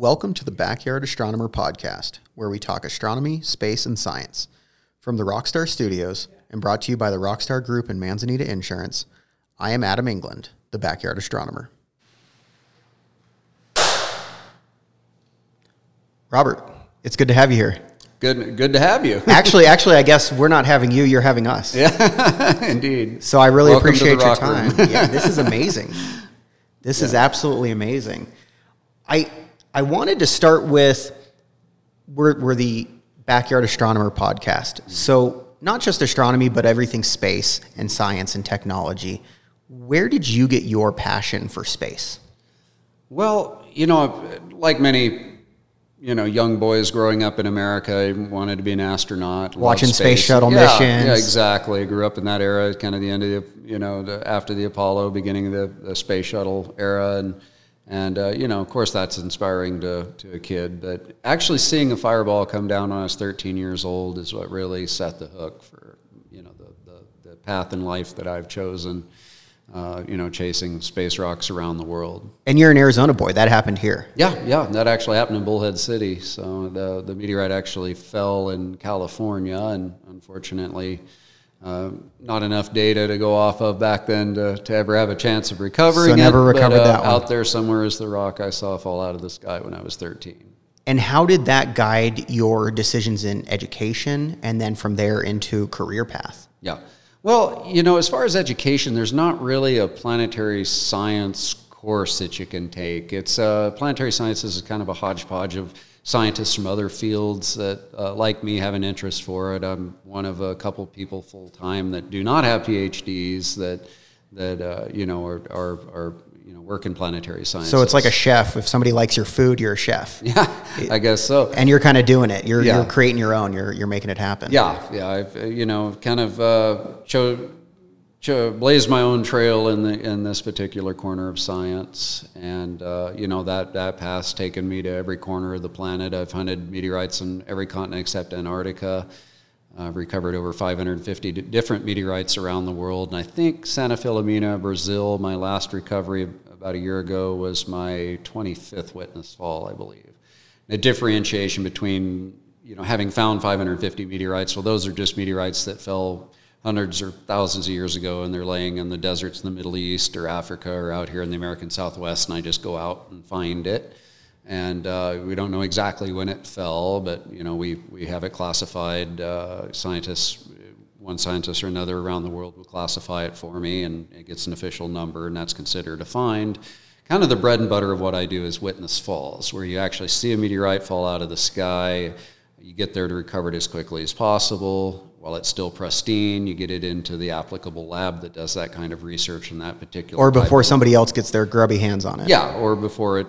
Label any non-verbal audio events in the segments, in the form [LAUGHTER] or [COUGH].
Welcome to the Backyard Astronomer podcast, where we talk astronomy, space, and science. From the Rockstar Studios and brought to you by the Rockstar Group and Manzanita Insurance, I am Adam England, the Backyard Astronomer. Robert, it's good to have you here. Good, good to have you. [LAUGHS] Actually, actually, I guess we're not having you; you're having us. Yeah, [LAUGHS] indeed. So I really Welcome appreciate your time. yeah, this is [LAUGHS] amazing. This is absolutely amazing. I I wanted to start with we're we're the backyard astronomer podcast. So not just astronomy, but everything space and science and technology. Where did you get your passion for space? Well, you know, like many, you know, young boys growing up in America, I wanted to be an astronaut. Watching space shuttle yeah, missions. Yeah, exactly. Grew up in that era, kind of the end of the, you know, the, after the Apollo, beginning of the, the space shuttle era, and and uh, you know, of course, that's inspiring to to a kid. But actually, seeing a fireball come down when I was 13 years old is what really set the hook for you know the the, the path in life that I've chosen. Uh, you know, chasing space rocks around the world. And you're an Arizona boy. That happened here. Yeah, yeah, that actually happened in Bullhead City. So the the meteorite actually fell in California, and unfortunately, uh, not enough data to go off of back then to, to ever have a chance of recovering. So never it, but, recovered uh, that one. Out there somewhere is the rock I saw fall out of the sky when I was 13. And how did that guide your decisions in education and then from there into career path? Yeah. Well, you know, as far as education, there's not really a planetary science course that you can take. It's uh, planetary sciences is kind of a hodgepodge of scientists from other fields that, uh, like me, have an interest for it. I'm one of a couple people full time that do not have PhDs that that uh, you know are, are are you know work in planetary science. So it's like a chef. If somebody likes your food, you're a chef. [LAUGHS] yeah, I guess so. and you're kind of doing it. You're, Yeah. you're creating your own. You're, you're making it happen. Yeah, yeah. I've uh, you know kind of uh, cho- blazed my own trail in the in this particular corner of science, and uh, you know that that path's taken me to every corner of the planet. I've hunted meteorites on every continent except Antarctica. I've recovered over 550 different meteorites around the world, and I think Santa Filomena, Brazil, my last recovery about a year ago was my 25th witness fall, I believe. The differentiation between you know having found 550 meteorites, well, those are just meteorites that fell hundreds or thousands of years ago, and they're laying in the deserts in the Middle East or Africa or out here in the American Southwest, and I just go out and find it and uh, we don't know exactly when it fell, but you know we, we have it classified. Uh, scientists, one scientist or another around the world will classify it for me, and it gets an official number, and that's considered a find. Kind of the bread and butter of what I do is witness falls, where you actually see a meteorite fall out of the sky. You get there to recover it as quickly as possible. While it's still pristine, you get it into the applicable lab that does that kind of research in that particular. Or before somebody else gets their grubby hands on it. yeah, or before it,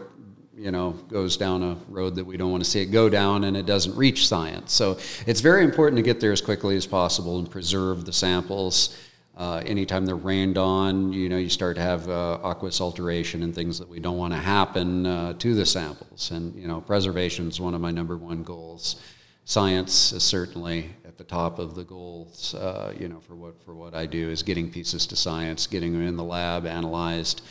you know, goes down a road that we don't want to see it go down and it doesn't reach science. So it's very important to get there as quickly as possible and preserve the samples. Uh, anytime they're rained on, you know, you start to have uh, aqueous alteration and things that we don't want to happen uh, to the samples. And, you know, preservation is one of my number one goals. Science is certainly the top of the goals, uh, you know, for what, for what I do is getting pieces to science, getting them in the lab, analyzed,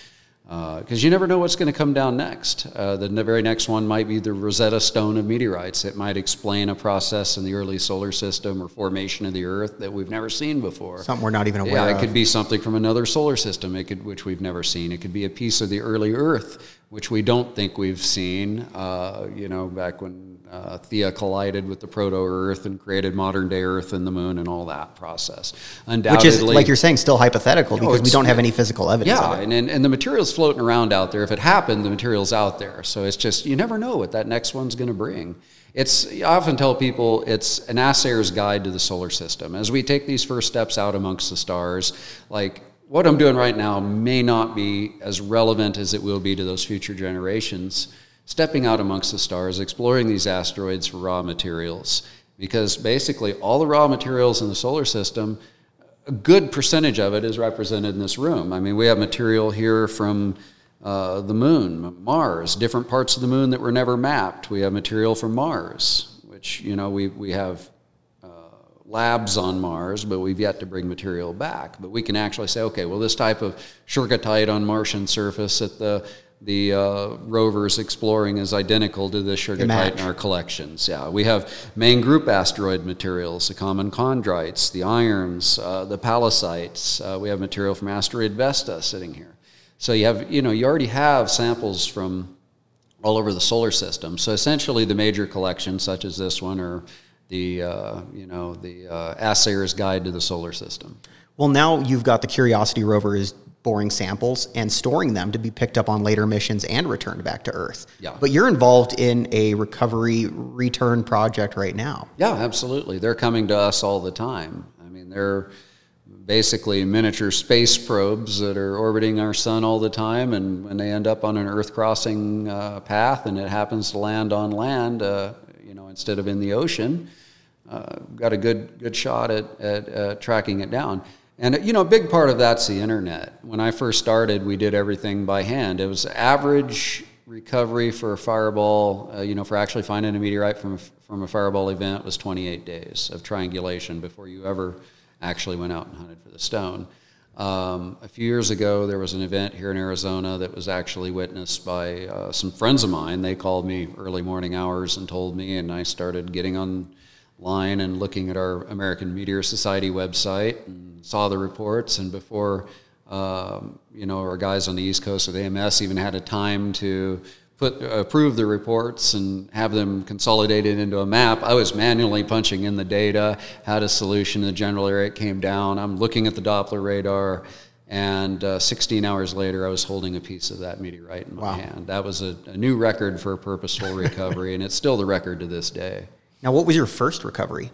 because you never know what's going to come down next. Uh, the very next one might be the Rosetta Stone of meteorites. It might explain a process in the early solar system or formation of the Earth that we've never seen before. Something we're not even aware Yeah, it of. could be something from another solar system, it could, which we've never seen. It could be a piece of the early Earth, which we don't think we've seen. Uh, you know, back when uh, Theia collided with the proto-Earth and created modern-day Earth and the Moon and all that process. Undoubtedly, which is, like you're saying, still hypothetical because we don't have any physical evidence yeah, of it. and, and and the material's floating around out there. If it happened, the material's out there. So it's just you never know what that next one's going to bring. It's I often tell people it's an assayer's guide to the solar system. As we take these first steps out amongst the stars, like what I'm doing right now may not be as relevant as it will be to those future generations. Stepping out amongst the stars, exploring these asteroids for raw materials, because basically all the raw materials in the solar system a good percentage of it is represented in this room. I mean, we have material here from uh, the moon, Mars, different parts of the moon that were never mapped. We have material from Mars, which, you know, we, we have labs on Mars, but we've yet to bring material back. But we can actually say, okay, well, this type of shergottite on Martian surface at the the uh, rovers exploring is identical to the match. in our collections. Yeah, we have main group asteroid materials, the common chondrites, the irons, uh, the pallasites. Uh, we have material from asteroid Vesta sitting here. So you have, you know, you already have samples from all over the solar system. So essentially, the major collections, such as this one, are the, uh, you know, the uh, Assayer's Guide to the Solar System. Well, now you've got the Curiosity rover is boring samples and storing them to be picked up on later missions and returned back to Earth. Yeah. But you're involved in a recovery return project right now. Yeah, absolutely. They're coming to us all the time. I mean, they're basically miniature space probes that are orbiting our sun all the time, and when they end up on an Earth crossing uh, path and it happens to land on land, uh, you know, instead of in the ocean, uh, got a good good shot at, at uh, tracking it down. And you know, a big part of that's the internet. When I first started, we did everything by hand. It was average recovery for a fireball. Uh, you know, for actually finding a meteorite from a, from a fireball event was 28 days of triangulation before you ever actually went out and hunted for the stone. Um, a few years ago, there was an event here in Arizona that was actually witnessed by uh, some friends of mine. They called me early morning hours and told me, and I started getting online and looking at our American Meteor Society website and saw the reports. And before, um, you know, our guys on the East Coast of AMS even had a time to put approve the reports and have them consolidated into a map. I was manually punching in the data, had a solution. in The general area it came down. I'm looking at the Doppler radar, and uh, 16 hours later, I was holding a piece of that meteorite in my Wow. hand. That was a, a new record for purposeful recovery, and it's still the record to this day. Now, what was your first recovery?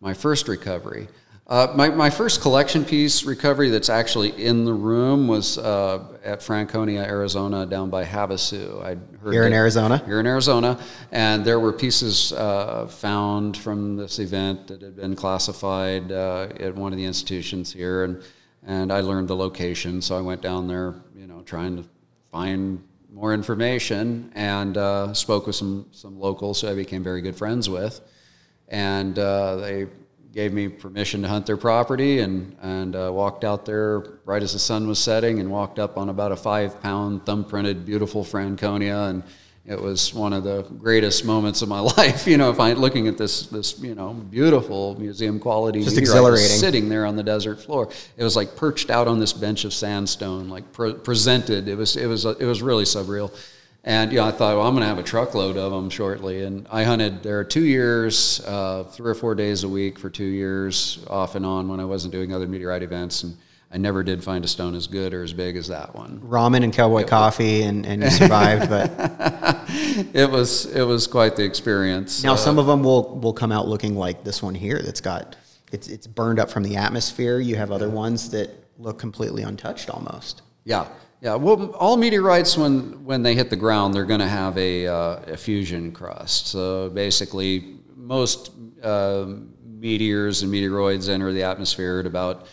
My first recovery. Uh, my, my first collection piece recovery that's actually in the room was uh, at Franconia, Arizona, down by Havasu. I heard Here in that- Arizona? Here in Arizona, and there were pieces uh, found from this event that had been classified uh, at one of the institutions here, and and I learned the location, so I went down there, you know, trying to find more information, and uh, spoke with some some locals who I became very good friends with. And uh, they gave me permission to hunt their property and, and uh, walked out there right as the sun was setting and walked up on about a five pound thumb printed beautiful franconia and it was one of the greatest moments of my [LAUGHS] life you know if i looking at this this you know beautiful museum quality Just exhilarating. sitting there on the desert floor it was like perched out on this bench of sandstone like pre- presented it was it was it was really surreal and yeah, I thought, well, I'm going to have a truckload of them shortly. And I hunted there two years, uh, three or four days a week for two years, off and on when I wasn't doing other meteorite events. And I never did find a stone as good or as big as that one. Ramen and cowboy coffee, and, and you survived. but [LAUGHS] It was it was quite the experience. now Uh, some of them will will come out looking like this one here. That's got it's it's burned up from the atmosphere. You have other ones that look completely untouched almost. Yeah, yeah. Well, all meteorites, when when they hit the ground, they're going to have a, uh, a fusion crust. So basically, most uh, meteors and meteoroids enter the atmosphere at about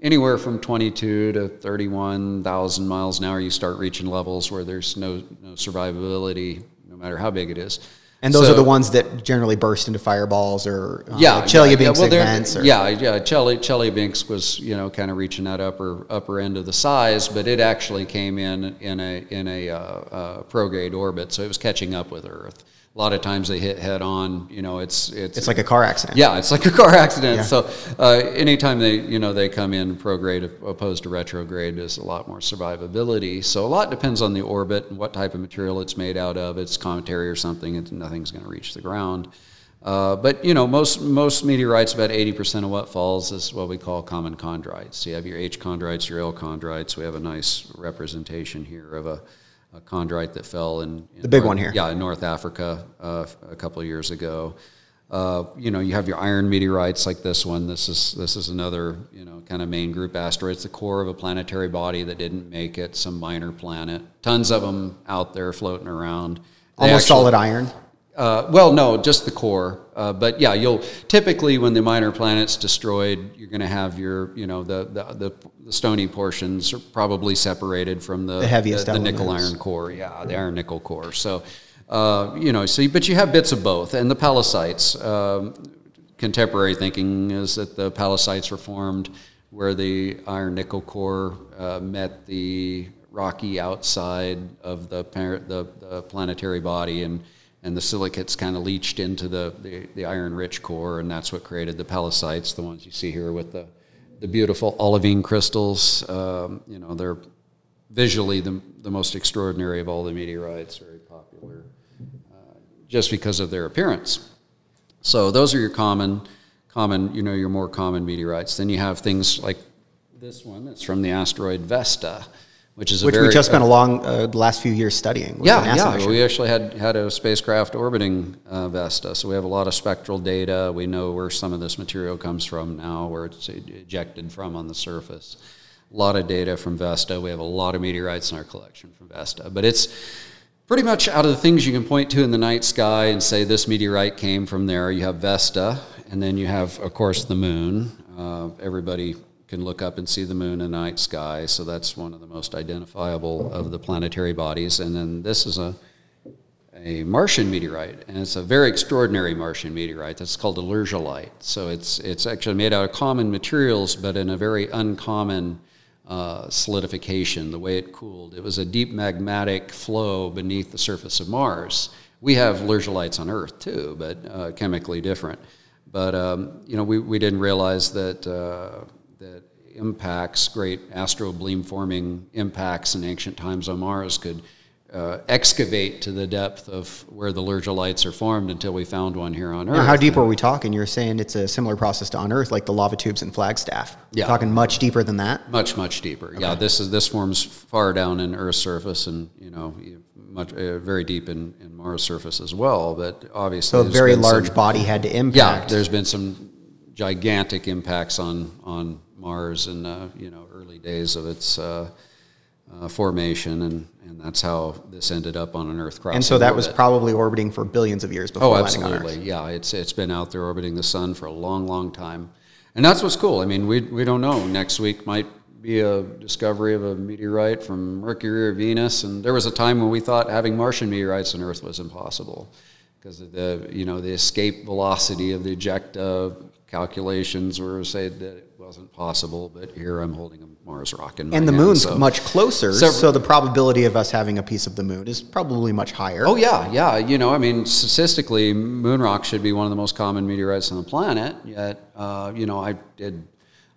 anywhere from 22 to 31,000 miles an hour. You start reaching levels where there's no no survivability, no matter how big it is. And those So- are the ones that generally burst into fireballs or uh, yeah, like yeah, Chelyabinsk yeah. Well, events. Or, yeah, yeah. Chely, Chelyabinsk was you know kind of reaching that upper upper end of the size, but it actually came in in a in a uh, uh, prograde orbit, so it was catching up with Earth. A lot of times they hit head on. You know, it's it's It's like a car accident. yeah, it's like a car accident. Yeah. So uh, anytime they you know they come in prograde opposed to retrograde, there's a lot more survivability. So a lot depends on the orbit and what type of material it's made out of. It's cometary or something, and nothing's going to reach the ground. Uh, but you know, most most meteorites, about eighty percent of what falls is what we call common chondrites. So You have your H chondrites, your L chondrites. We have a nice representation here of a, a chondrite that fell in, in The big North- one here. Yeah, in North Africa uh, a couple of years ago. Uh, you know, you have your iron meteorites like this one. This is this is another you know kind of main group asteroid. It's the core of a planetary body that didn't make it. Some minor planet. Tons of them out there floating around. They Almost actually- solid iron. Uh, well, no, just the core. Uh, but yeah, you'll typically when the minor planet's destroyed, you're going to have your, you know, the, the the stony portions are probably separated from the The heaviest the, the nickel iron core. Yeah, the iron nickel core. So, uh, you know, so but you have bits of both, and the pallasites. Um, contemporary thinking is that the pallasites were formed where the iron nickel core uh, met the rocky outside of the, parent, the, the planetary body, and, and the silicates kind of leached into the, the, the iron-rich core, and that's what created the pallasites, the ones you see here with the, the beautiful olivine crystals. Um, you know, they're visually the, the most extraordinary of all the meteorites, very popular, uh, just because of their appearance. So those are your common, common, you know, your more common meteorites. Then you have things like this one that's from the asteroid Vesta, which is which very, we just spent a long uh, last few years studying. yeah, yeah. mission. We actually had had a spacecraft orbiting uh, Vesta, so we have a lot of spectral data. We know where some of this material comes from now, where it's ejected from on the surface. A lot of data from Vesta. We have a lot of meteorites in our collection from Vesta, but it's pretty much out of the things you can point to in the night sky and say this meteorite came from there. You have Vesta, and then you have, of course, the moon. Uh, everybody can look up and see the moon in the night sky, so that's one of the most identifiable of the planetary bodies. And then this is a a Martian meteorite, and it's a very extraordinary Martian meteorite. That's called a lherzolite. So it's it's actually made out of common materials, but in a very uncommon uh, solidification. The way it cooled, it was a deep magmatic flow beneath the surface of Mars. We have lherzolites on Earth too, but uh, chemically different. But um, you know, we, we didn't realize that uh, that impacts, great astrobleme forming impacts in ancient times on Mars could uh, excavate to the depth of where the lherzolites are formed until we found one here on Earth. Now, how deep are we talking? You're saying it's a similar process to on Earth, like the lava tubes in Flagstaff. Yeah. talking much deeper than that. Much, much deeper. Yeah, this is this forms far down in Earth's surface, and you know, much uh, very deep in, in Mars' surface as well. But obviously, So a very large some- body had to impact. Yeah, there's been some gigantic impacts on on Mars in the you know early days of its uh, uh, formation, and and that's how this ended up on an Earth crossing. and so that was probably orbiting for billions of years before Oh, landing on Earth. absolutely. Yeah, it's it's been out there orbiting the sun for a long, long time, and that's what's cool. I mean, we we don't know. Next week might be a discovery of a meteorite from Mercury or Venus, and there was a time when we thought having Martian meteorites on Earth was impossible because of the you know the escape velocity of the ejecta calculations were said that wasn't possible. But here I'm holding a Mars rock in my And the hand, moon's so- much closer, So- so the probability of us having a piece of the moon is probably much higher. Oh yeah, yeah. You know, I mean, statistically, moon rock should be one of the most common meteorites on the planet. Yet, uh, you know, I did.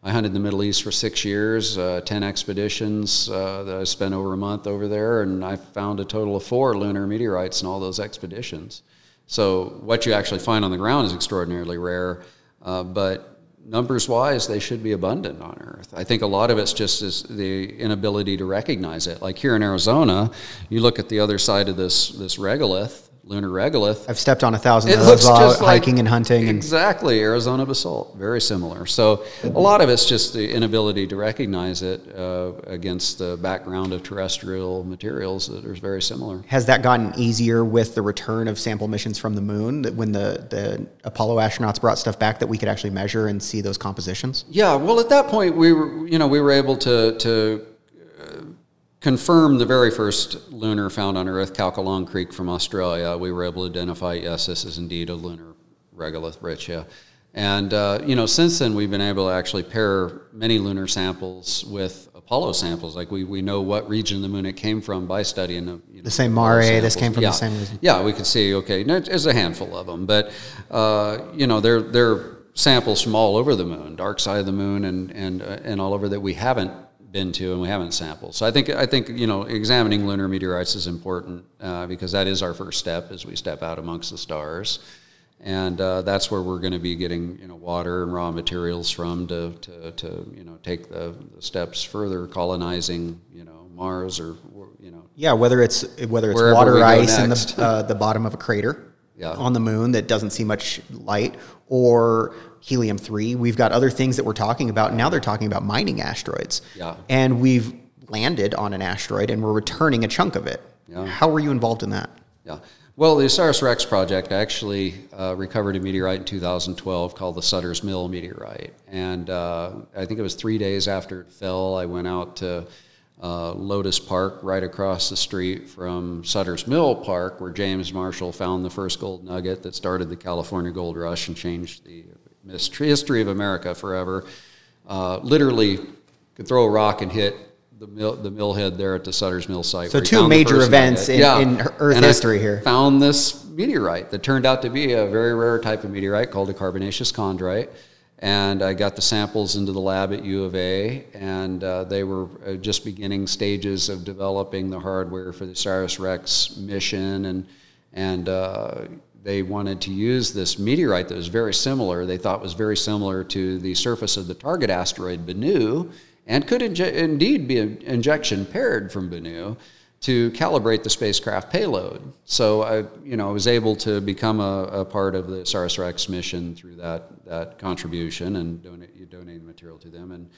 I hunted the Middle East for six years, uh, ten expeditions uh, that I spent over a month over there, and I found a total of four lunar meteorites in all those expeditions. So what you actually find on the ground is extraordinarily rare, uh, but numbers wise, they should be abundant on Earth. I think a lot of it's just is the inability to recognize it. Like here in Arizona, you look at the other side of this this regolith, lunar regolith. I've stepped on a thousand It of those while just like hiking and hunting. And exactly Arizona basalt, very similar. So a lot of it's just the inability to recognize it uh, against the background of terrestrial materials that are very similar. has that gotten easier with the return of sample missions from the moon? That when the, the Apollo astronauts brought stuff back, that we could actually measure and see those compositions? Yeah, well, at that point, we were, you know, we were able to to confirm the very first lunar found on Earth, Calcalong Creek from Australia. We were able to identify, yes, this is indeed a lunar regolith breccia. And uh, you know, since then, we've been able to actually pair many lunar samples with Apollo samples. Like we, we know what region of the moon it came from by studying the, you know, The same Apollo Mare, this came from the same region. Yeah, we could see. Okay, there's a handful of them, but uh, you know, they're they're samples from all over the moon, dark side of the moon, and and uh, and all over that we haven't been to and we haven't sampled. So I think I think you know examining lunar meteorites is important uh, because that is our first step as we step out amongst the stars. And uh, that's where we're going to be getting, you know, water and raw materials from to, to, to you know, take the, the steps further, colonizing, you know, Mars or, you know, Yeah, whether it's whether it's water ice in the uh, the bottom of a crater Yeah. on the moon that doesn't see much light, or helium three. We've got other things that we're talking about. Now they're talking about mining asteroids. Yeah. and we've landed on an asteroid and we're returning a chunk of it. Yeah. How were you involved in that? Yeah. Well, the Osiris Rex project actually uh, recovered a meteorite in 2012 called the Sutter's Mill meteorite. And uh, I think it was three days after it fell, I went out to uh, Lotus Park, right across the street from Sutter's Mill Park, where James Marshall found the first gold nugget that started the California gold rush and changed the history of America forever. Uh, literally could throw a rock and hit the mill, the mill head there at the Sutter's Mill site. So two major events in- in Earth And I history here. Found this meteorite that turned out to be a very rare type of meteorite called a carbonaceous chondrite. And I got the samples into the lab at U of A, and uh, they were uh, just beginning stages of developing the hardware for the Osiris Rex mission, and and uh, they wanted to use this meteorite that was very similar. They thought was very similar to the surface of the target asteroid Bennu, and could inje- indeed be an injection paired from Bennu to calibrate the spacecraft payload. So I, you know, I was able to become a, a part of the Osiris Rex mission through that that contribution and donate donate material to them and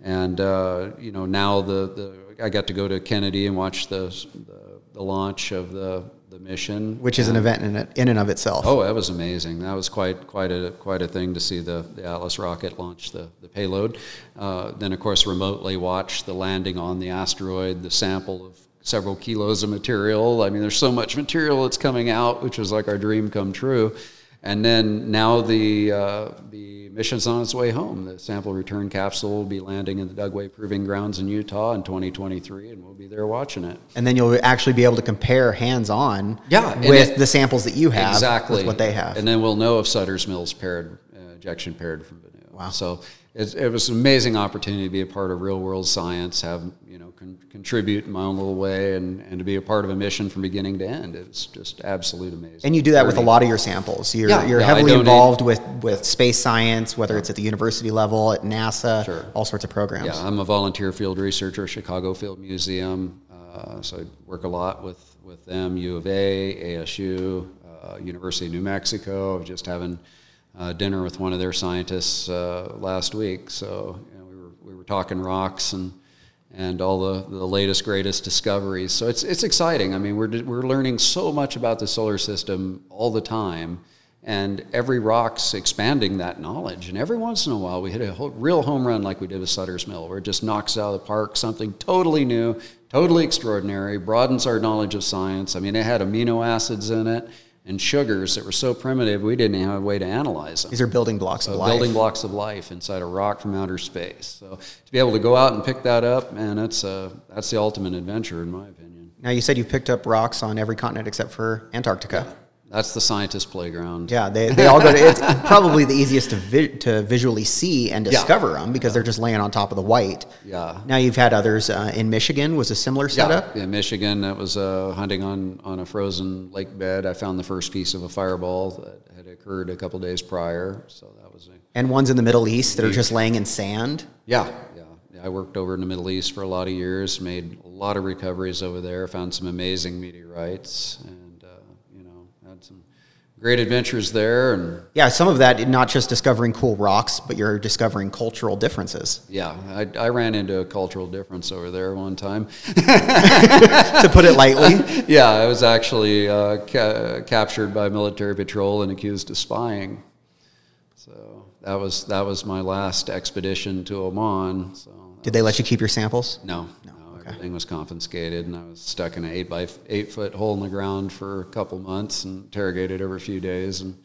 and uh, you know now the, the I got to go to Kennedy and watch the the, the launch of the the mission, which is an event in, it, in and of itself. Oh, that was amazing. That was quite quite a quite a thing to see the, the Atlas rocket launch the, the payload. Uh, then, of course, remotely watch the landing on the asteroid, the sample of several kilos of material. I mean, there's so much material that's coming out, which was like our dream come true. And then now the uh, the mission's on its way home. The sample return capsule will be landing in the Dugway Proving Grounds in Utah in 2023, and we'll be there watching it. And then you'll actually be able to compare hands-on Yeah, with it- the samples that you have exactly with what they have. and then we'll know if Sutter's Mills paired uh, ejection paired from Bennu. Wow. So it, it was an amazing opportunity to be a part of real world science, have you know con- contribute in my own little way, and, and to be a part of a mission from beginning to end. It's just absolute amazing. And you do that with a lot of your samples. You're, Yeah, you're yeah, heavily involved with, with space science, whether it's at the university level, at NASA, Sure. all sorts of programs. Yeah, I'm a volunteer field researcher at Chicago Field Museum, uh, so I work a lot with, with them, U of A, ASU, uh, University of New Mexico. I was just having uh, dinner with one of their scientists uh, last week, so you know, we, were, we were talking rocks and, and all the, the latest, greatest discoveries. So it's, it's exciting. I mean, we're, we're learning so much about the solar system all the time and every rock's expanding that knowledge. And every once in a while, we hit a ho- real home run like we did with Sutter's Mill, where it just knocks out of the park something totally new, totally extraordinary, broadens our knowledge of science. I mean, it had amino acids in it and sugars that were so primitive we didn't have a way to analyze them. These are building blocks of So life. building blocks of life inside a rock from outer space. So to be able to go out and pick that up, man, that's uh, that's the ultimate adventure, in my opinion. Now, you said you've picked up rocks on every continent except for Antarctica. That's the scientist playground. Yeah, they, [LAUGHS] they all go to. It's probably the easiest to vi- to visually see and Yeah. discover them because they're just laying on top of the white. Yeah. Now you've had others uh, in Michigan. Was a similar setup. Yeah, in Michigan, that was uh, hunting on, on a frozen lake bed. I found the first piece of a fireball that had occurred a couple days prior. So that was a, And ones in the Middle East that are just laying in sand. yeah, yeah, yeah. I worked over in the Middle East for a lot of years, made a lot of recoveries over there, found some amazing meteorites, and had some great adventures there. And Yeah, some of that not just discovering cool rocks, but you're discovering cultural differences. yeah, I, I ran into a cultural difference over there one time. [LAUGHS] to put it lightly. [LAUGHS] yeah, I was actually uh, ca- captured by military patrol and accused of spying. So that was that was my last expedition to Oman. So Did they let you keep your samples? no, no, everything was confiscated, and I was stuck in an eight by eight foot hole in the ground for a couple months and interrogated every few days. And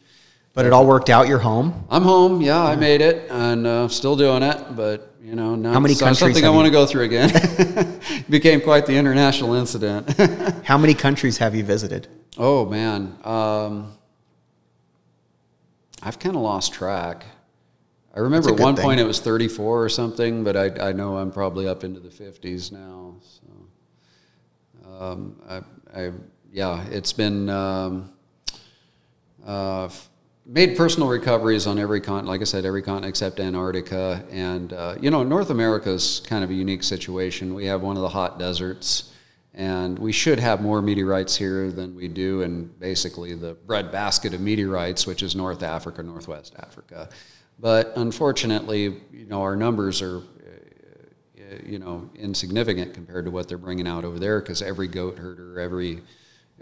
But it all worked out. You're home. I'm home. Yeah, I made it, and uh, still doing it. But you know, now How many countries something I want to go through again. [LAUGHS] Became quite the international incident. [LAUGHS] How many countries have you visited? Oh man, um, I've kind of lost track. I remember at one thing. point it was 34 or something, but I, I know I'm probably up into the 50s now. So, um, I, I, yeah, it's been um, uh, made personal recoveries on every continent. Like I said, every continent except Antarctica, and uh, you know, North America is kind of a unique situation. We have one of the hot deserts. And we should have more meteorites here than we do in basically the breadbasket of meteorites, which is North Africa, Northwest Africa. But unfortunately, you know, our numbers are, uh, you know, insignificant compared to what they're bringing out over there because every goat herder, every,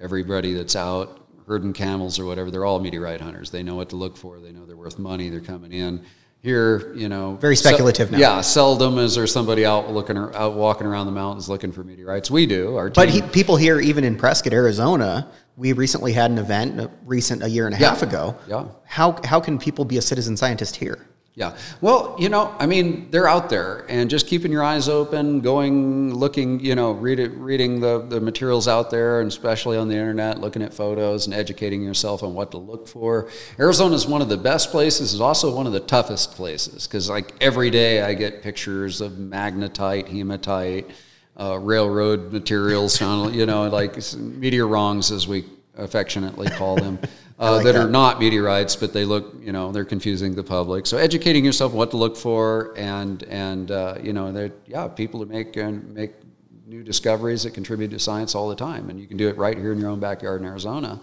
everybody that's out herding camels or whatever, they're all meteorite hunters. They know what to look for. They know they're worth money. They're coming in. Here, you know, Very se- speculative now. Yeah, seldom is there somebody out looking ar- out walking around the mountains looking for meteorites. We do. Our But he, people here, even in Prescott, Arizona, we recently had an event, a recent a year and a Yeah. half ago. Yeah. How how can people be a citizen scientist here? Yeah. Well, you know, I mean, they're out there, and just keeping your eyes open, going, looking, you know, read it, reading the, the materials out there, and especially on the internet, looking at photos and educating yourself on what to look for. Arizona is one of the best places. It's also one of the toughest places because, like, every day I get pictures of magnetite, hematite, uh, railroad materials, you know, like meteor wrongs, as we affectionately call them [LAUGHS] uh, like that, that, are not meteorites, but they look, you know, they're confusing the public. So educating yourself what to look for, and and uh, you know, that yeah, people make and make new discoveries that contribute to science all the time, and you can do it right here in your own backyard in Arizona.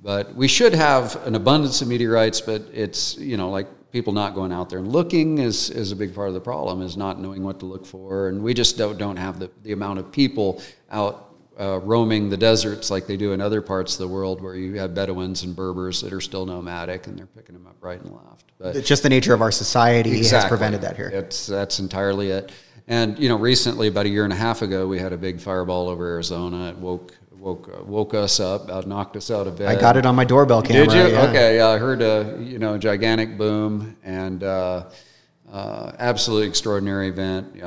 But we should have an abundance of meteorites, but it's you know like people not going out there and looking is, is a big part of the problem is not knowing what to look for and we just don't, don't have the, the amount of people out uh, roaming the deserts like they do in other parts of the world where you have Bedouins and Berbers that are still nomadic and they're picking them up right and left. But it's just the nature of our society exactly. has prevented that here. It's, that's entirely it. And, you know, recently, about a year and a half ago, we had a big fireball over Arizona. It woke woke woke us up, uh, knocked us out of bed. I got it on my doorbell camera. Did you? Yeah. Okay, yeah, I heard a you know gigantic boom and uh, uh, absolutely extraordinary event.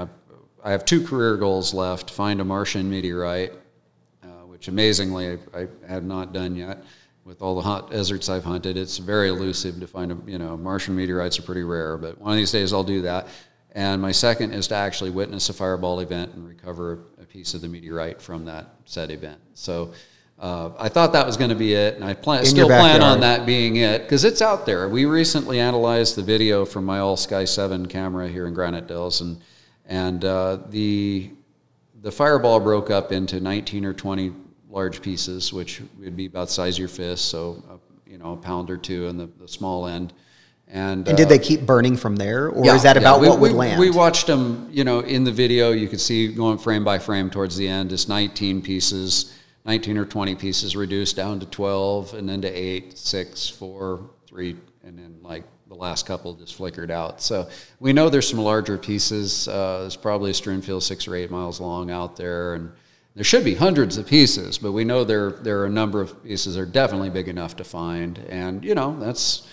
I have two career goals left: find a Martian meteorite which amazingly I, I have not done yet. With all the hot deserts I've hunted, it's very elusive to find a, you know, Martian meteorites are pretty rare, but one of these days I'll do that. And my second is to actually witness a fireball event and recover a piece of the meteorite from that said event. So uh, I thought that was going to be it, and I plan, still plan on that being it because it's out there. We recently analyzed the video from my All Sky 7 camera here in Granite Hills, and, and uh, the, the fireball broke up into 19 or 20 large pieces, which would be about the size of your fist, so uh, you know a pound or two on the, the small end. And, and did uh, they keep burning from there, or yeah, is that about yeah. we, what would we, land? We watched them, you know, in the video. You could see going frame by frame towards the end. It's 19 pieces, 19 or 20 pieces reduced down to 12, and then to eight, six, four, three, and then like the last couple just flickered out. So we know there's some larger pieces. Uh, there's probably a strewn field six or eight miles long out there, and there should be hundreds of pieces, but we know there there are a number of pieces that are definitely big enough to find. And you know, that's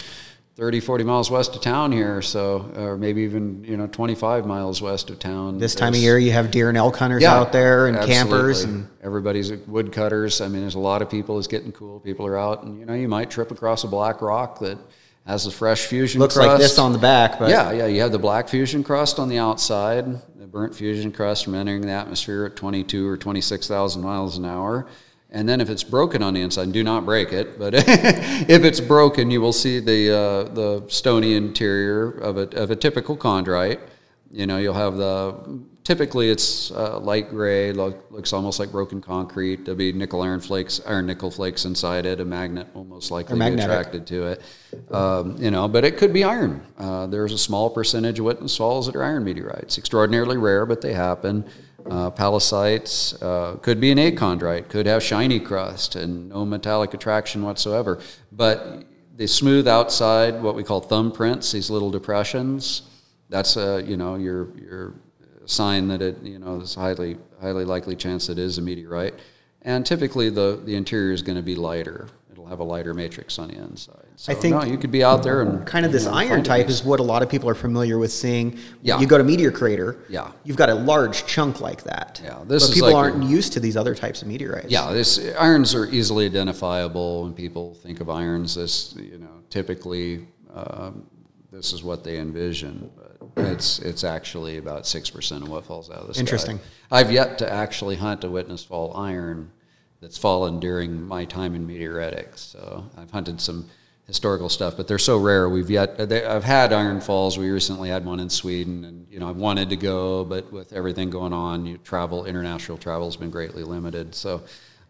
30, 40 miles west of town here, so or maybe even you know 25 miles west of town. This time of year, you have deer and elk hunters yeah, out there and absolutely. campers, and everybody's woodcutters. I mean, there's a lot of people. It's getting cool. People are out, and you know, you might trip across a black rock that has the fresh fusion. Looks crust. like this on the back, but yeah, yeah. You have the black fusion crust on the outside, the burnt fusion crust from entering the atmosphere at 22 or 26,000 miles an hour. And then if it's broken on the inside, do not break it. But [LAUGHS] if it's broken, you will see the uh, the stony interior of a of a typical chondrite. You know, you'll have the typically it's uh, light gray, look, looks almost like broken concrete. There'll be nickel iron flakes, iron nickel flakes inside it. A magnet will most likely be attracted to it. Um, you know, but it could be iron. Uh, there's a small percentage of Witness Falls that are iron meteorites. Extraordinarily rare, but they happen. Uh, uh, could be an achondrite, could have shiny crust and no metallic attraction whatsoever. But the smooth outside, what we call thumbprints, these little depressions, that's uh, you know your your sign that it you know there's highly highly likely chance it is a meteorite. And typically the the interior is going to be lighter. It'll have a lighter matrix on the inside. So, I think no, you could be out there and kind of this know, iron type is what a lot of people are familiar with seeing. Yeah. You go to Meteor Crater. Yeah. You've got a large chunk like that. Yeah. This but people like aren't a, used to these other types of meteorites. Yeah. This irons are easily identifiable when people think of irons. This you know typically um, this is what they envision. But it's it's actually about six percent of what falls out of the sky. Interesting. I've yet to actually hunt a witness fall iron that's fallen during my time in meteoritics. So I've hunted some historical stuff, but they're so rare. We've yet they, I've had iron falls. We recently had one in Sweden, and you know I wanted to go, but with everything going on, you travel international travel has been greatly limited. So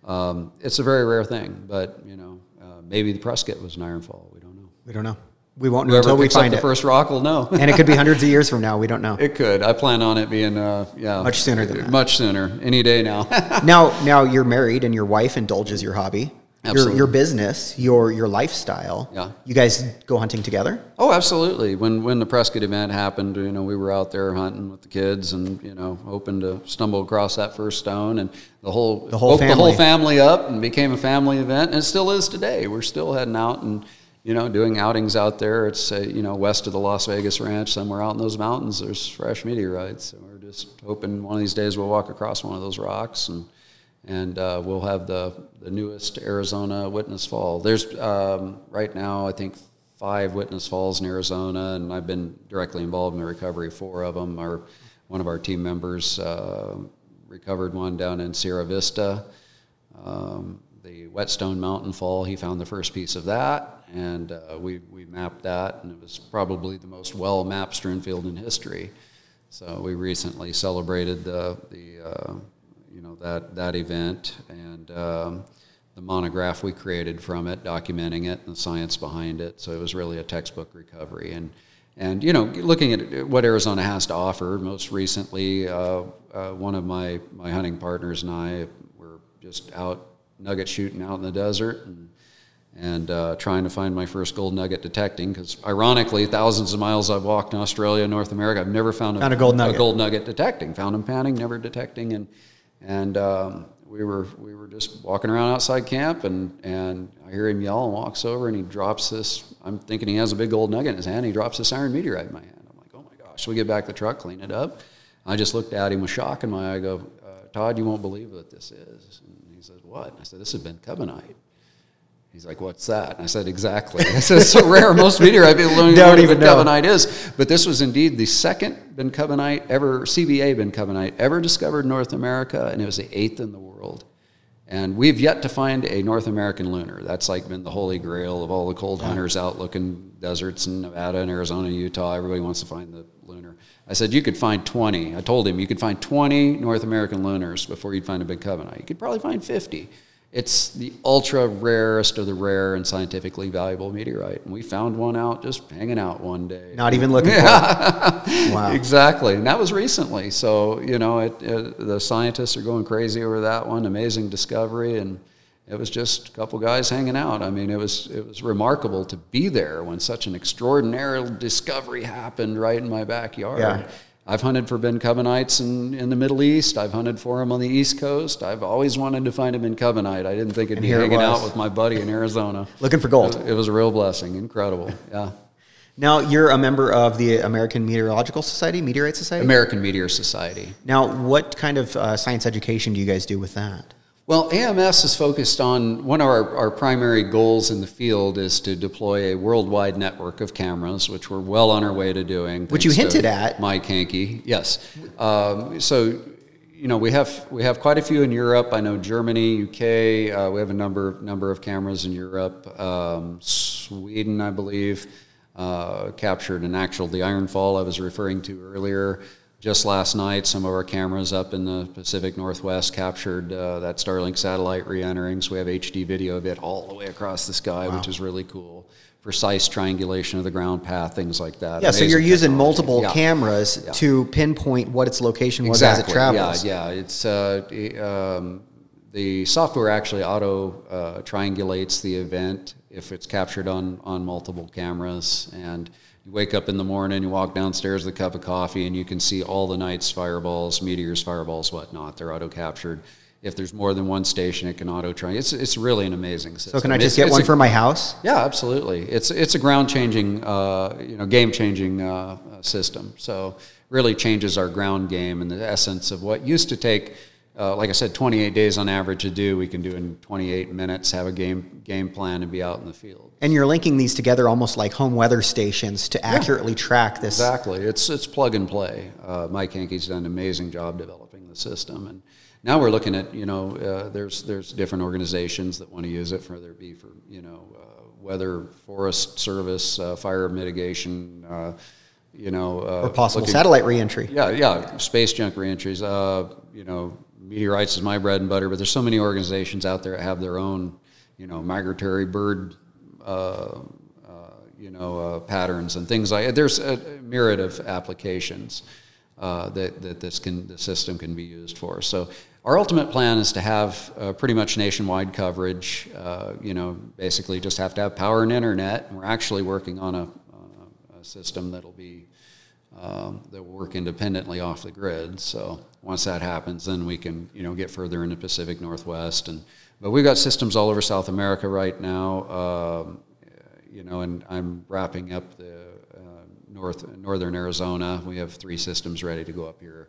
um, it's a very rare thing. But you know uh, maybe the Prescott was an iron fall. We don't know. We don't know. We won't know until we find the it. first rock will know. and it could be hundreds of [LAUGHS] years from now. We don't know. It could. I plan on it being uh, yeah much sooner than that. Much sooner. Any day now. [LAUGHS] now, now you're married and your wife indulges your hobby. Absolutely. Your, your business, your your lifestyle. Yeah. You guys go hunting together? Oh, absolutely. When when the Prescott event happened, you know, we were out there hunting with the kids, and you know, hoping to stumble across that first stone, and the whole the whole family. the whole family up, and became a family event, and it still is today. We're still heading out and you know, doing outings out there. It's uh, you know west of the Las Vegas Ranch, somewhere out in those mountains. There's fresh meteorites, and we're just hoping one of these days we'll walk across one of those rocks and and uh, we'll have the the newest Arizona Witness Fall. There's um, right now I think five Witness Falls in Arizona, and I've been directly involved in the recovery of four of them. Our one of our team members uh, recovered one down in Sierra Vista. Um, the Whetstone Mountain Fall, he found the first piece of that, and uh, we, we mapped that, and it was probably the most well mapped strewn field in history. So we recently celebrated the, the uh, you know that that event and um, the monograph we created from it, documenting it and the science behind it. So it was really a textbook recovery and. And you know, looking at what Arizona has to offer, most recently, uh, uh, one of my, my hunting partners and I were just out nugget shooting out in the desert and, and uh, trying to find my first gold nugget detecting. Because ironically, thousands of miles I've walked in Australia, North America, I've never found a, Found a gold nugget. a gold nugget detecting. Found them panning, never detecting, and and um, we were we were just walking around outside camp, and and I hear him yell and walks over, and he drops this. I'm thinking he has a big gold nugget in his hand. He drops this iron meteorite in my hand. I'm like, oh my gosh! So we get back to the truck, clean it up. I just looked at him with shock in my eye. I go, uh, Todd, you won't believe what this is. And he says, what? And I said, this has bencubbinite. He's like, what's that? And I said, exactly. [LAUGHS] I said, it's so rare. Most meteorite people don't, Don't even know what know. bencubbinite is. But this was indeed the second bencubbinite ever, CBA bencubbinite ever discovered in North America, and it was the eighth in the world. And we've yet to find a North American lunar. That's like been the holy grail of all the cold hunters out looking deserts in Nevada and Arizona, Utah. Everybody wants to find the lunar. I said you could find 20. I told him you could find 20 North American lunars before you'd find a bencubbinite. You could probably find 50. It's the ultra rarest of the rare and scientifically valuable meteorite. And we found one out just hanging out one day. Not even looking for it. [LAUGHS] Wow. Exactly, and that was recently. So you know, it, it, the scientists are going crazy over that one. Amazing discovery, and it was just a couple guys hanging out. I mean, it was it was remarkable to be there when such an extraordinary discovery happened right in my backyard. Yeah. I've hunted for bencubbinites in, in the Middle East. I've hunted for them on the East Coast. I've always wanted to find him in bencubbinite. I didn't think it'd be it hanging out with my buddy in Arizona. [LAUGHS] Looking for gold. It was a real blessing. Incredible. Yeah. Now, you're a member of the American Meteorological Society, Meteorite Society? American Meteor Society. now, what kind of uh, science education do you guys do with that? Well, AMS is focused on one of our, our primary goals in the field is to deploy a worldwide network of cameras, which we're well on our way to doing. Which you hinted at. Mike Hankey, yes. Um, so, you know, we have we have quite a few in Europe. I know Germany, UK. Uh, we have a number number of cameras in Europe. Um, Sweden, I believe, uh, captured an actual the Iron Fall I was referring to earlier. Just last night, some of our cameras up in the Pacific Northwest captured uh, that Starlink satellite re-entering. So we have HD video of it all the way across the sky, which is really cool. Precise triangulation of the ground path, things like that. Yeah, so you're using technology. multiple Yeah. cameras Yeah. to pinpoint what its location was as it travels. Yeah, yeah. It's uh, the, um, the software actually auto uh, triangulates the event if it's captured on on multiple cameras. And you wake up in the morning, you walk downstairs with a cup of coffee, and you can see all the night's fireballs, meteors, fireballs, whatnot. They're auto captured. If there's more than one station, it can auto triangulate. It's it's really an amazing system. So can I It's- just get it's one a- for my house? yeah, absolutely. It's it's a ground changing, uh, you know, game changing uh, uh, system. So really changes our ground game and the essence of what used to take, uh, like I said, 28 days on average to do. We can do in 28 minutes. Have a game game plan and be out in the field. And you're linking these together almost like home weather stations to accurately track this. Exactly. It's it's plug and play. Uh, Mike Hankey's done an amazing job developing the system, and now we're looking at you know uh, there's there's different organizations that want to use it, whether it be for you know uh, weather, forest service, uh, fire mitigation, uh, you know, uh, Or possible looking- satellite reentry. yeah, yeah, space junk reentries. Uh, you know, meteorites is my bread and butter, but there's so many organizations out there that have their own, you know, migratory bird, uh, uh, you know, uh, patterns and things like. There's a myriad of applications uh, that that this can the system can be used for. So. Our ultimate plan is to have uh, pretty much nationwide coverage. You know, basically just have to have power and internet. And we're actually working on a, on a system that'll be um, that will work independently off the grid. So once that happens, then we can you know get further into Pacific Northwest. And but we've got systems all over South America right now. Um, you know, and I'm wrapping up the uh, north northern Arizona. We have three systems ready to go up here.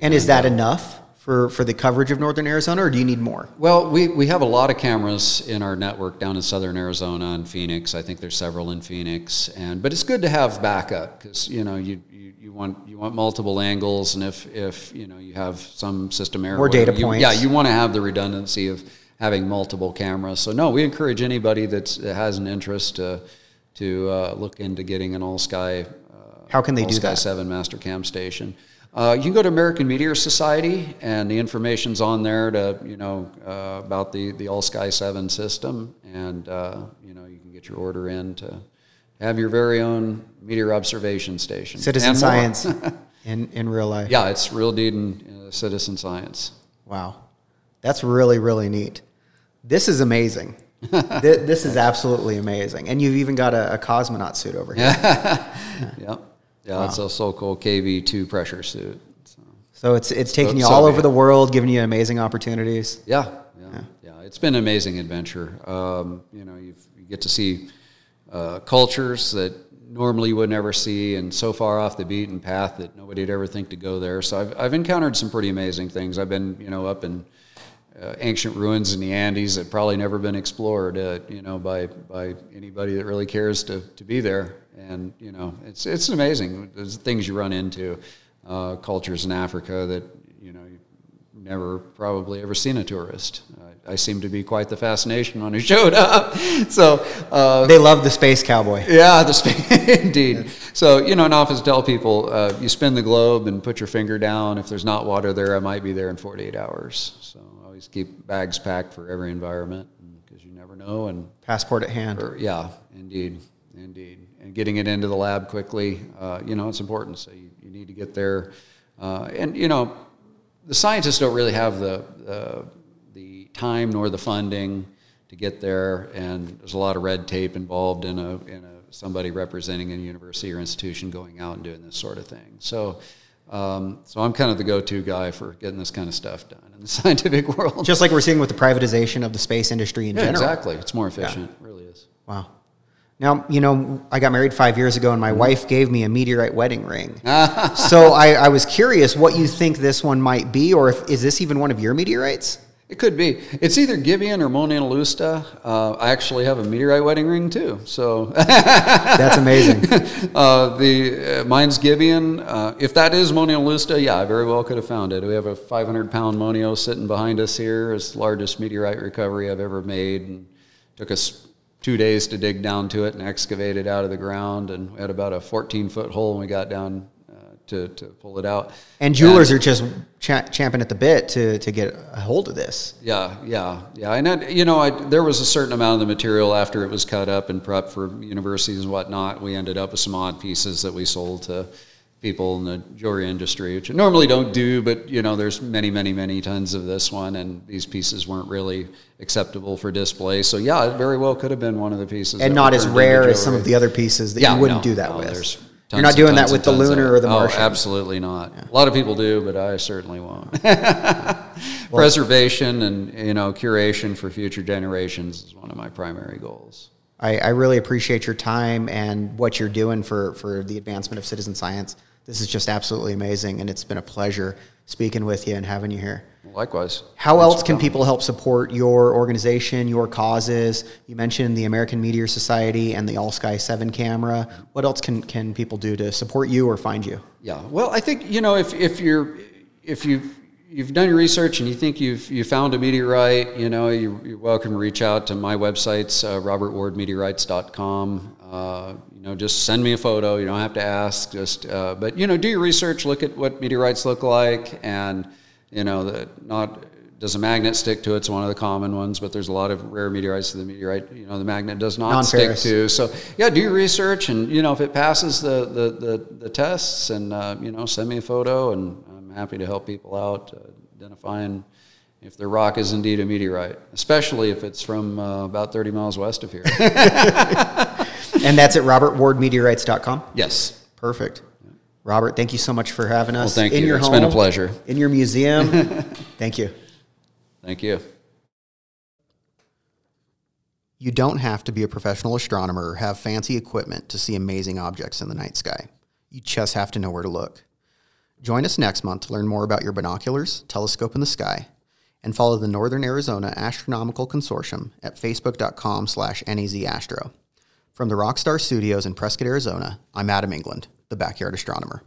And is that enough for, for the coverage of northern Arizona, or do you need more? Well, we, we have a lot of cameras in our network down in southern Arizona and Phoenix. I think there's several in Phoenix, and but it's good to have backup because you know you, you, you want you want multiple angles, and if if you know you have some system error, More data you- points. Yeah, you want to have the redundancy of having multiple cameras. So no, we encourage anybody that's, that has an interest to to uh, look into getting an all sky. Uh, How can they do sky that? seven master cam station. Uh, you can go to American Meteor Society, and the information's on there to you know uh, about the the All Sky Seven system, and uh, you know you can get your order in to have your very own meteor observation station. Citizen And science [LAUGHS] in, in real life. yeah, it's real deed uh, citizen science. Wow. That's really, really neat. This is amazing. [LAUGHS] Th- this is absolutely amazing. And you've even got a, a cosmonaut suit over here. [LAUGHS] Yeah, yeah, it's a so-called KV2 pressure suit. So. So it's it's taking you all be over it. the world, giving you amazing opportunities. Yeah, yeah, yeah. It's been an amazing adventure. Um, you know, you've, you get to see uh, cultures that normally you would never see, and so far off the beaten path that nobody'd ever think to go there. So I've, I've encountered some pretty amazing things. I've been, you know, up in uh, ancient ruins in the Andes that probably never been explored, uh, you know, by by anybody that really cares to, to be there. And you know, it's it's amazing. There's things you run into, uh, cultures in Africa that you know never probably ever seen a tourist. I, seem to be quite the fascination when I [LAUGHS] showed up. So, uh, They love the space cowboy. yeah, the sp- [LAUGHS] indeed. So, you know, and I often tell people uh, you spin the globe and put your finger down. If there's not water there, I might be there in 48 hours. So, always keep bags packed for every environment because you never know. And Passport at hand. or, yeah, indeed, indeed. And getting it into the lab quickly, uh, you know, it's important. So you, you need to get there. Uh, and, you know, the scientists don't really have the, the, the time nor the funding to get there. And there's a lot of red tape involved in, a, in a, somebody representing a university or institution going out and doing this sort of thing. So, um, so I'm kind of the go-to guy for getting this kind of stuff done in the [LAUGHS] scientific world. Just like we're seeing with the privatization of the space industry in yeah, general. exactly. It's more efficient. It really is. Wow. Now, you know, I got married five years ago and my Mm-hmm. wife gave me a meteorite wedding ring. [LAUGHS] so I, I was curious what you think this one might be, or if, is this even one of your meteorites? It could be. It's either Gibeon or Muonionalusta. Uh, I actually have a meteorite wedding ring too. So [LAUGHS] That's amazing. [LAUGHS] uh, the uh, mine's Gibeon. Uh, if that is Muonionalusta, yeah, I very well could have found it. We have a 500 pound Monio sitting behind us here. It's the largest meteorite recovery I've ever made, and took us two days to dig down to it and excavate it out of the ground. And we had about a 14 foot hole when we got down uh, to to pull it out. And jewelers are just cha- champing at the bit to, to get a hold of this. Yeah, yeah, yeah. And that, you know, I, there was a certain amount of the material after it was cut up and prepped for universities and whatnot. We ended up with some odd pieces that we sold to people in the jewelry industry, which I normally don't do. But you know, there's many, many, many tons of this one, and these pieces weren't really acceptable for display. So yeah, it very well could have been one of the pieces. And not as rare as some of the other pieces that Yeah, you wouldn't no, do that no, with. there's You're not doing that with the tons of lunar or the Oh, absolutely not. A lot of people do, but I certainly won't. [LAUGHS] Preservation and you know curation for future generations is one of my primary goals. I, I really appreciate your time and what you're doing for, for the advancement of citizen science. This is just absolutely amazing, and it's been a pleasure speaking with you and having you here. Likewise. How Thanks else can people help support your organization, your causes? You mentioned the American Meteor Society and the All Sky 7 camera. What else can, can people do to support you or find you? Yeah. Well, I think you know if if you're if you've you've done your research and you think you've you found a meteorite, you know you're, you're welcome to reach out to my websites, uh, robertwardmeteorites.com. Uh, you know, just send me a photo. You don't have to ask. Just uh, but you know, do your research. Look at what meteorites look like, and you know, the, not does a magnet stick to it? It's one of the common ones, but there's a lot of rare meteorites that the meteorite, you know, the magnet does not stick Non-ferrous. to. So yeah, do your research, and you know if it passes the the, the, the tests, and uh, you know send me a photo, and I'm happy to help people out uh, identifying if the rock is indeed a meteorite, especially if it's from uh, about 30 miles west of here. [LAUGHS] [LAUGHS] And that's at robertwardmeteorites.com? yes. Perfect. Robert, thank you so much for having us thank in you. your It's home. been a pleasure. In your museum. [LAUGHS] thank you. Thank you. You don't have to be a professional astronomer or have fancy equipment to see amazing objects in the night sky. You just have to know where to look. Join us next month to learn more about your binoculars, telescope in the sky, and follow the Northern Arizona Astronomical Consortium at facebook.com slash nezastro. From the Rockstar Studios in Prescott, Arizona, I'm Adam England, the Backyard Astronomer.